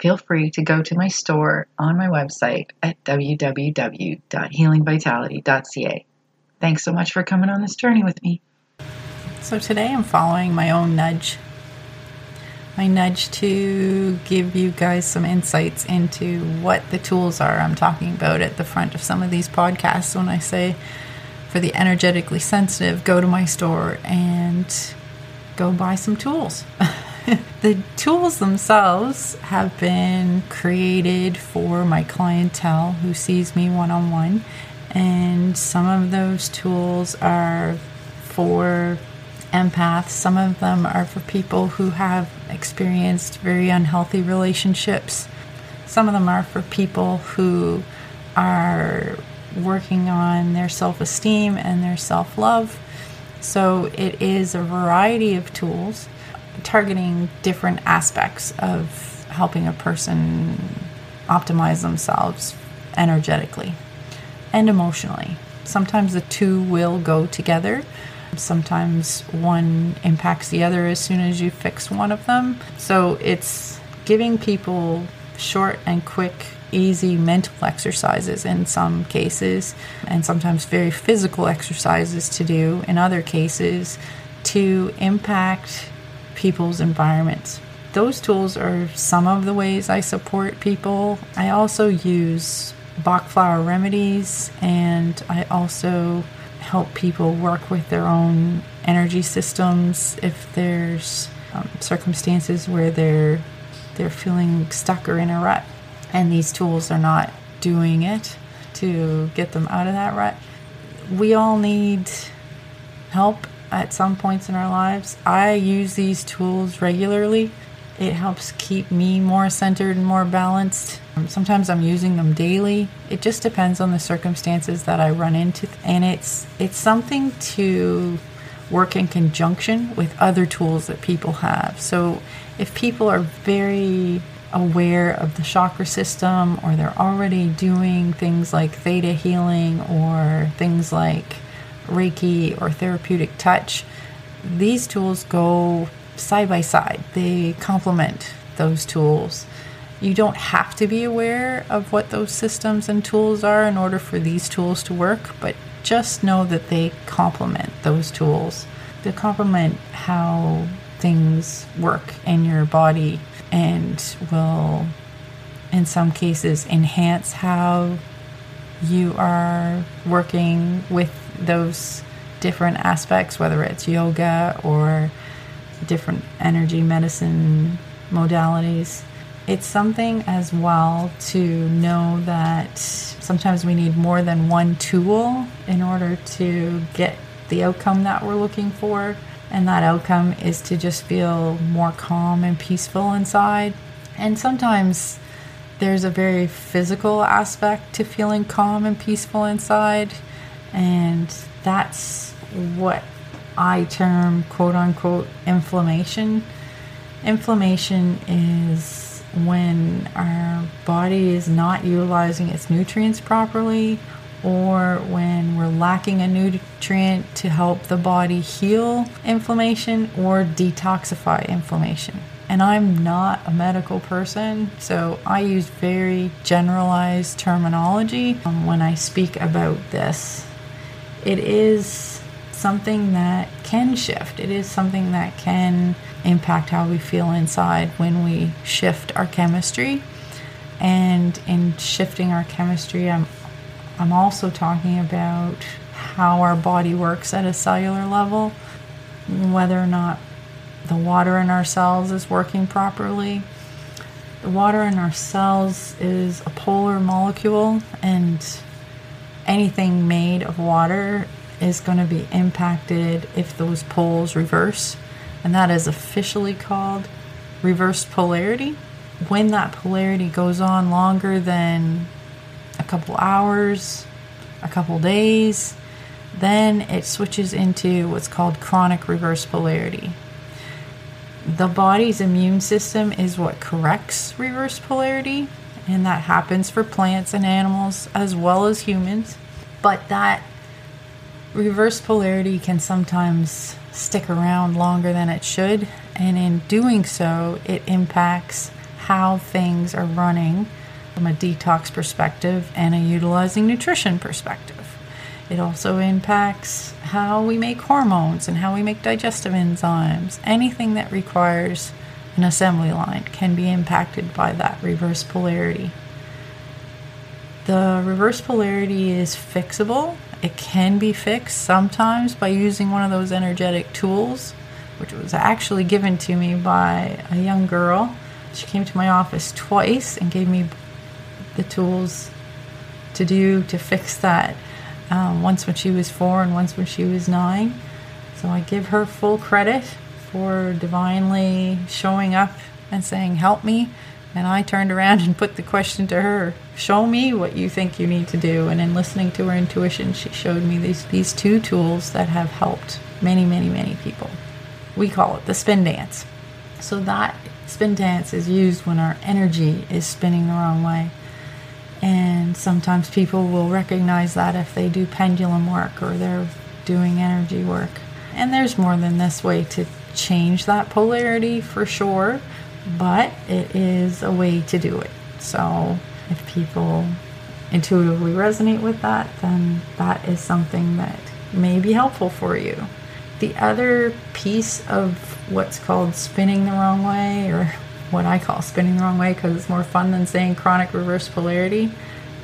Feel free to go to my store on my website at www.healingvitality.ca. Thanks so much for coming on this journey with me. So, today I'm following my own nudge my nudge to give you guys some insights into what the tools are I'm talking about at the front of some of these podcasts when I say for the energetically sensitive, go to my store and go buy some tools. the tools themselves have been created for my clientele who sees me one on one, and some of those tools are for empaths. Some of them are for people who have experienced very unhealthy relationships. Some of them are for people who are working on their self esteem and their self love. So it is a variety of tools targeting different aspects of helping a person optimize themselves energetically and emotionally. Sometimes the two will go together. Sometimes one impacts the other as soon as you fix one of them. So it's giving people short and quick, easy mental exercises in some cases, and sometimes very physical exercises to do in other cases to impact people's environments. Those tools are some of the ways I support people. I also use Bach flower remedies and I also help people work with their own energy systems if there's um, circumstances where they're they're feeling stuck or in a rut and these tools are not doing it to get them out of that rut we all need help at some points in our lives i use these tools regularly it helps keep me more centered and more balanced. Um, sometimes I'm using them daily. It just depends on the circumstances that I run into and it's it's something to work in conjunction with other tools that people have. So if people are very aware of the chakra system or they're already doing things like theta healing or things like Reiki or therapeutic touch, these tools go side by side, they complement those tools. You don't have to be aware of what those systems and tools are in order for these tools to work, but just know that they complement those tools. They complement how things work in your body and will, in some cases, enhance how you are working with those different aspects, whether it's yoga or different energy medicine modalities. It's something as well to know that sometimes we need more than one tool in order to get the outcome that we're looking for. And that outcome is to just feel more calm and peaceful inside. And sometimes there's a very physical aspect to feeling calm and peaceful inside. And that's what I term quote unquote inflammation. Inflammation is when our body is not utilizing its nutrients properly or when we're lacking a nutrient to help the body heal inflammation or detoxify inflammation. And I'm not a medical person, so I use very generalized terminology um, when I speak about this. It is something that can shift. It is something that can impact how we feel inside when we shift our chemistry. And in shifting our chemistry, I'm I'm also talking about how our body works at a cellular level, whether or not the water in our cells is working properly. The water in our cells is a polar molecule, and anything made of water is going to be impacted if those poles reverse, and that is officially called reversed polarity. When that polarity goes on longer than a couple hours, a couple days, then it switches into what's called chronic reverse polarity. The body's immune system is what corrects reverse polarity, and that happens for plants and animals as well as humans. But that reverse polarity can sometimes stick around longer than it should, and in doing so, it impacts how things are running from a detox perspective and a utilizing nutrition perspective. It also impacts how we make hormones and how we make digestive enzymes. Anything that requires an assembly line can be impacted by that reverse polarity. The reverse polarity is fixable it can be fixed sometimes by using one of those energetic tools, which was actually given to me by a young girl. She came to my office twice and gave me the tools to do to fix that. Um, once when she was four and once when she was nine. So I give her full credit for divinely showing up and saying, Help me. And I turned around and put the question to her Show me what you think you need to do. And in listening to her intuition, she showed me these, these two tools that have helped many, many, many people. We call it the spin dance. So, that spin dance is used when our energy is spinning the wrong way. And sometimes people will recognize that if they do pendulum work or they're doing energy work. And there's more than this way to change that polarity for sure but it is a way to do it. So if people intuitively resonate with that, then that is something that may be helpful for you. The other piece of what's called spinning the wrong way, or what I call spinning the wrong way because it's more fun than saying chronic reverse polarity,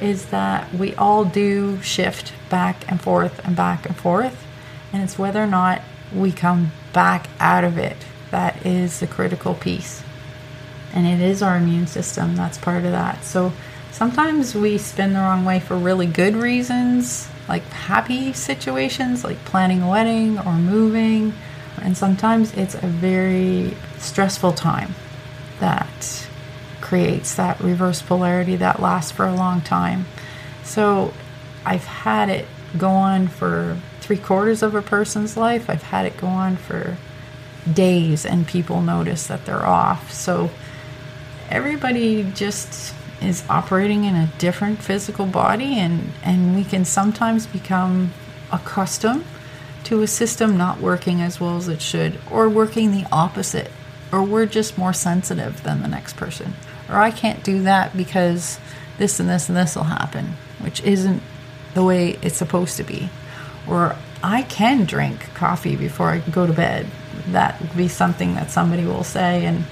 is that we all do shift back and forth and back and forth, and it's whether or not we come back out of it that is the critical piece and it is our immune system that's part of that. So sometimes we spin the wrong way for really good reasons, like happy situations, like planning a wedding or moving. And sometimes it's a very stressful time that creates that reverse polarity that lasts for a long time. So I've had it go on for three quarters of a person's life. I've had it go on for days and people notice that they're off. So everybody just is operating in a different physical body and and we can sometimes become accustomed to a system not working as well as it should or working the opposite or we're just more sensitive than the next person or I can't do that because this and this and this will happen which isn't the way it's supposed to be or I can drink coffee before I go to bed that would be something that somebody will say and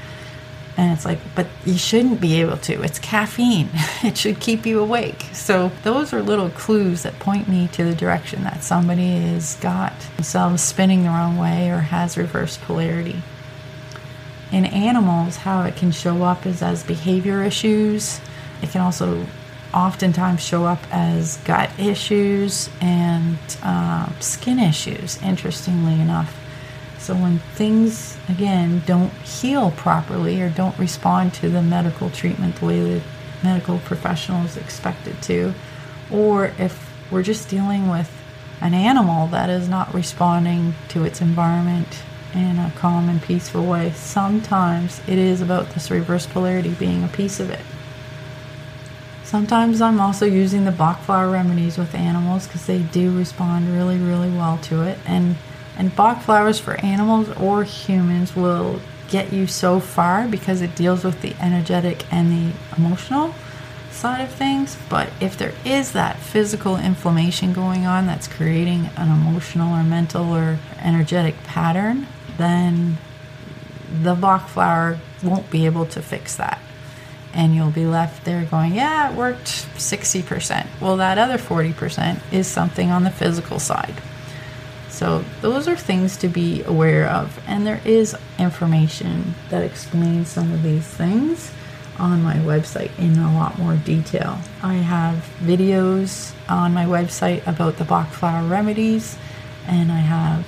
and it's like, but you shouldn't be able to. It's caffeine. It should keep you awake. So those are little clues that point me to the direction that somebody has got themselves spinning the wrong way or has reverse polarity. In animals, how it can show up is as behavior issues. It can also oftentimes show up as gut issues and uh, skin issues, interestingly enough. So when things, again, don't heal properly or don't respond to the medical treatment the way the medical professionals expect it to, or if we're just dealing with an animal that is not responding to its environment in a calm and peaceful way, sometimes it is about this reverse polarity being a piece of it. Sometimes I'm also using the Bach flower remedies with animals because they do respond really, really well to it. And and Bach flowers for animals or humans will get you so far because it deals with the energetic and the emotional side of things. But if there is that physical inflammation going on that's creating an emotional or mental or energetic pattern, then the Bach flower won't be able to fix that. And you'll be left there going, yeah, it worked 60%. Well, that other 40% is something on the physical side. So, those are things to be aware of. And there is information that explains some of these things on my website in a lot more detail. I have videos on my website about the Bach flower remedies, and I have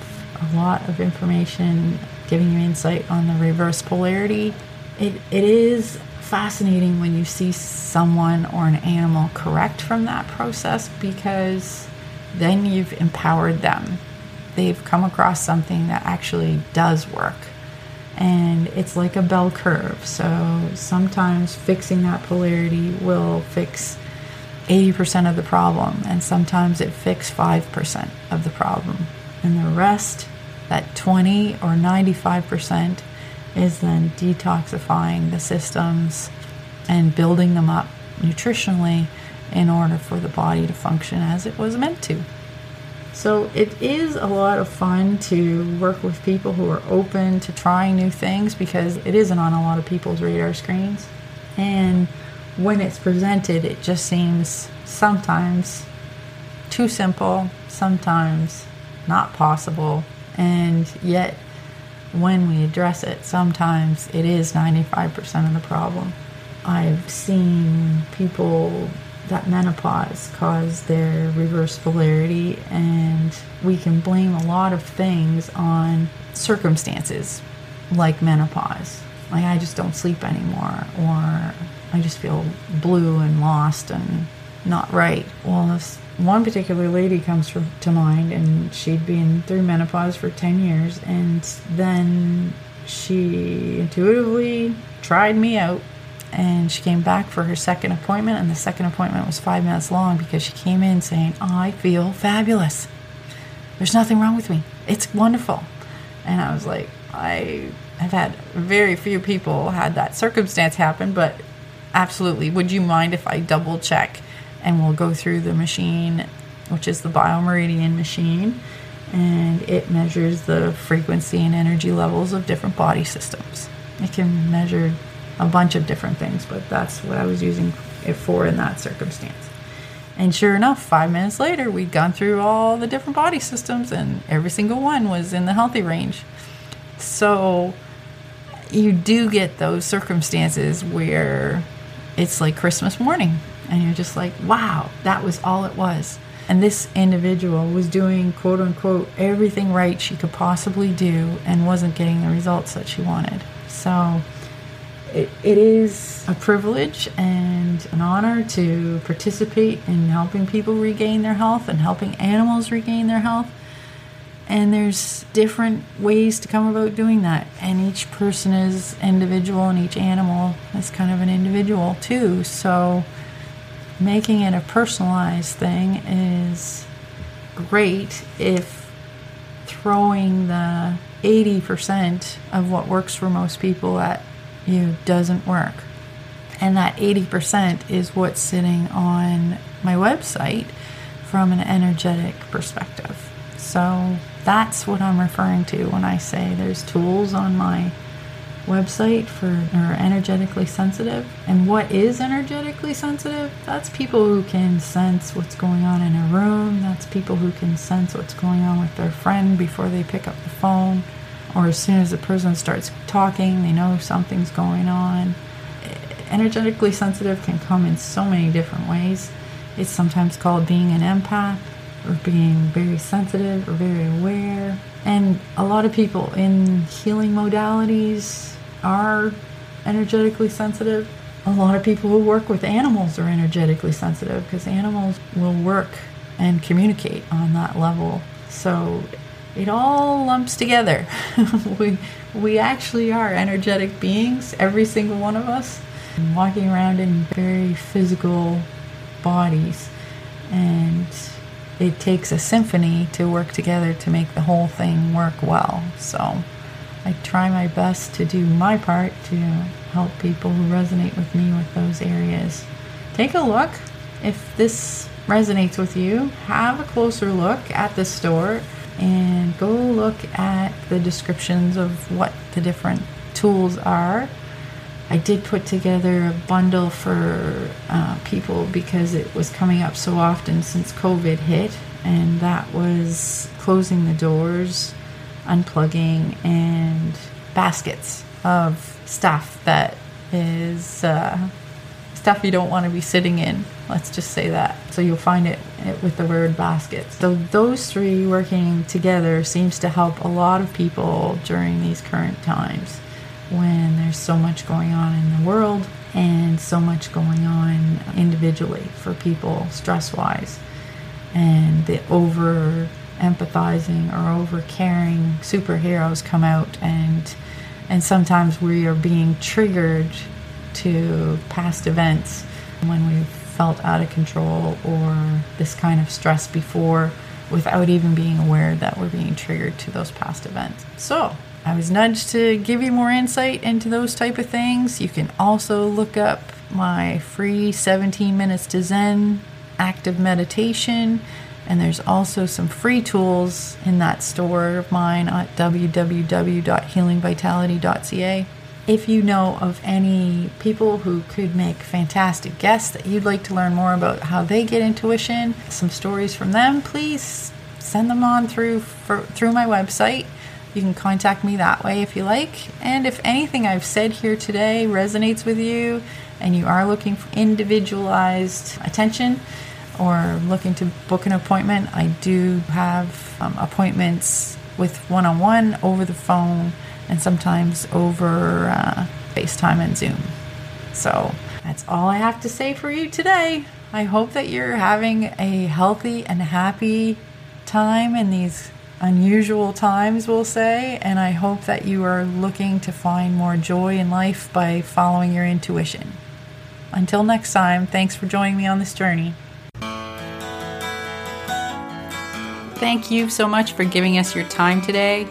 a lot of information giving you insight on the reverse polarity. It, it is fascinating when you see someone or an animal correct from that process because then you've empowered them. They've come across something that actually does work. And it's like a bell curve. So sometimes fixing that polarity will fix 80% of the problem, and sometimes it fixes 5% of the problem. And the rest that 20 or 95% is then detoxifying the systems and building them up nutritionally in order for the body to function as it was meant to. So it is a lot of fun to work with people who are open to trying new things because it isn't on a lot of people's radar screens. And when it's presented, it just seems sometimes too simple, sometimes not possible, and yet, when we address it, sometimes it is 95% of the problem. I've seen people that menopause cause their reverse polarity, and we can blame a lot of things on circumstances like menopause. Like, I just don't sleep anymore, or I just feel blue and lost and not right. Well, if one particular lady comes to mind, and she'd been through menopause for 10 years, and then she intuitively tried me out. And she came back for her second appointment, and the second appointment was five minutes long because she came in saying, I feel fabulous. There's nothing wrong with me. It's wonderful. And I was like, I have had very few people had that circumstance happen, but absolutely. Would you mind if I double check and we'll go through the machine, which is the biomeridian machine, and it measures the frequency and energy levels of different body systems. It can measure a bunch of different things, but that's what I was using it for in that circumstance. And sure enough, five minutes later, we'd gone through all the different body systems, and every single one was in the healthy range. So you do get those circumstances where it's like Christmas morning and you're just like, wow, that was all it was. And this individual was doing quote unquote everything right she could possibly do and wasn't getting the results that she wanted. So it, it is a privilege and an honor to participate in helping people regain their health and helping animals regain their health. And there's different ways to come about doing that. And each person is individual, and each animal is kind of an individual too. So making it a personalized thing is great if throwing the 80% of what works for most people at you doesn't work. And that 80% is what's sitting on my website from an energetic perspective. So that's what I'm referring to when I say there's tools on my website for are energetically sensitive. And what is energetically sensitive? That's people who can sense what's going on in a room. That's people who can sense what's going on with their friend before they pick up the phone. Or as soon as the person starts talking, they know something's going on. Energetically sensitive can come in so many different ways. It's sometimes called being an empath or being very sensitive or very aware. And a lot of people in healing modalities are energetically sensitive. A lot of people who work with animals are energetically sensitive because animals will work and communicate on that level. So it all lumps together. we we actually are energetic beings, every single one of us, walking around in very physical bodies. And it takes a symphony to work together to make the whole thing work well. So I try my best to do my part to help people who resonate with me with those areas. Take a look. If this resonates with you, have a closer look at the store and go look at the descriptions of what the different tools are. I did put together a bundle for uh, people because it was coming up so often since COVID hit, and that was closing the doors, unplugging, and baskets of stuff that is uh, stuff you don't want to be sitting in. Let's just say that. So you'll find it, it with the word basket. So those three working together seems to help a lot of people during these current times when there's so much going on in the world and so much going on individually for people stress wise. And the over empathizing or over caring superheroes come out and and sometimes we are being triggered to past events when we've felt out of control or this kind of stress before without even being aware that we're being triggered to those past events. So, I was nudged to give you more insight into those type of things. You can also look up my free 17 minutes to zen active meditation and there's also some free tools in that store of mine at www.healingvitality.ca if you know of any people who could make fantastic guests that you'd like to learn more about how they get intuition, some stories from them, please send them on through for, through my website. You can contact me that way if you like. And if anything I've said here today resonates with you and you are looking for individualized attention or looking to book an appointment, I do have um, appointments with one on one over the phone and sometimes over uh, FaceTime and Zoom. So that's all I have to say for you today. I hope that you're having a healthy and happy time in these unusual times, we'll say, and I hope that you are looking to find more joy in life by following your intuition. Until next time, thanks for joining me on this journey. Thank you so much for giving us your time today.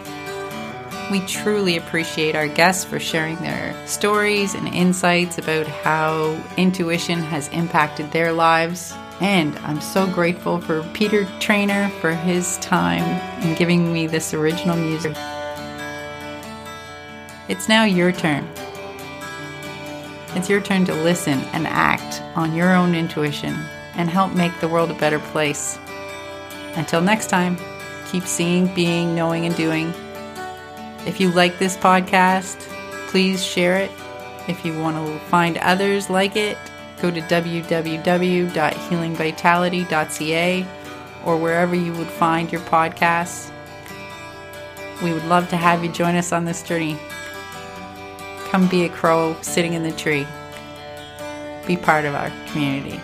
We truly appreciate our guests for sharing their stories and insights about how intuition has impacted their lives. And I'm so grateful for Peter Trainer for his time in giving me this original music. It's now your turn. It's your turn to listen and act on your own intuition and help make the world a better place. Until next time, keep seeing, being, knowing, and doing if you like this podcast, please share it. If you want to find others like it, go to www.healingvitality.ca or wherever you would find your podcasts. We would love to have you join us on this journey. Come be a crow sitting in the tree. Be part of our community.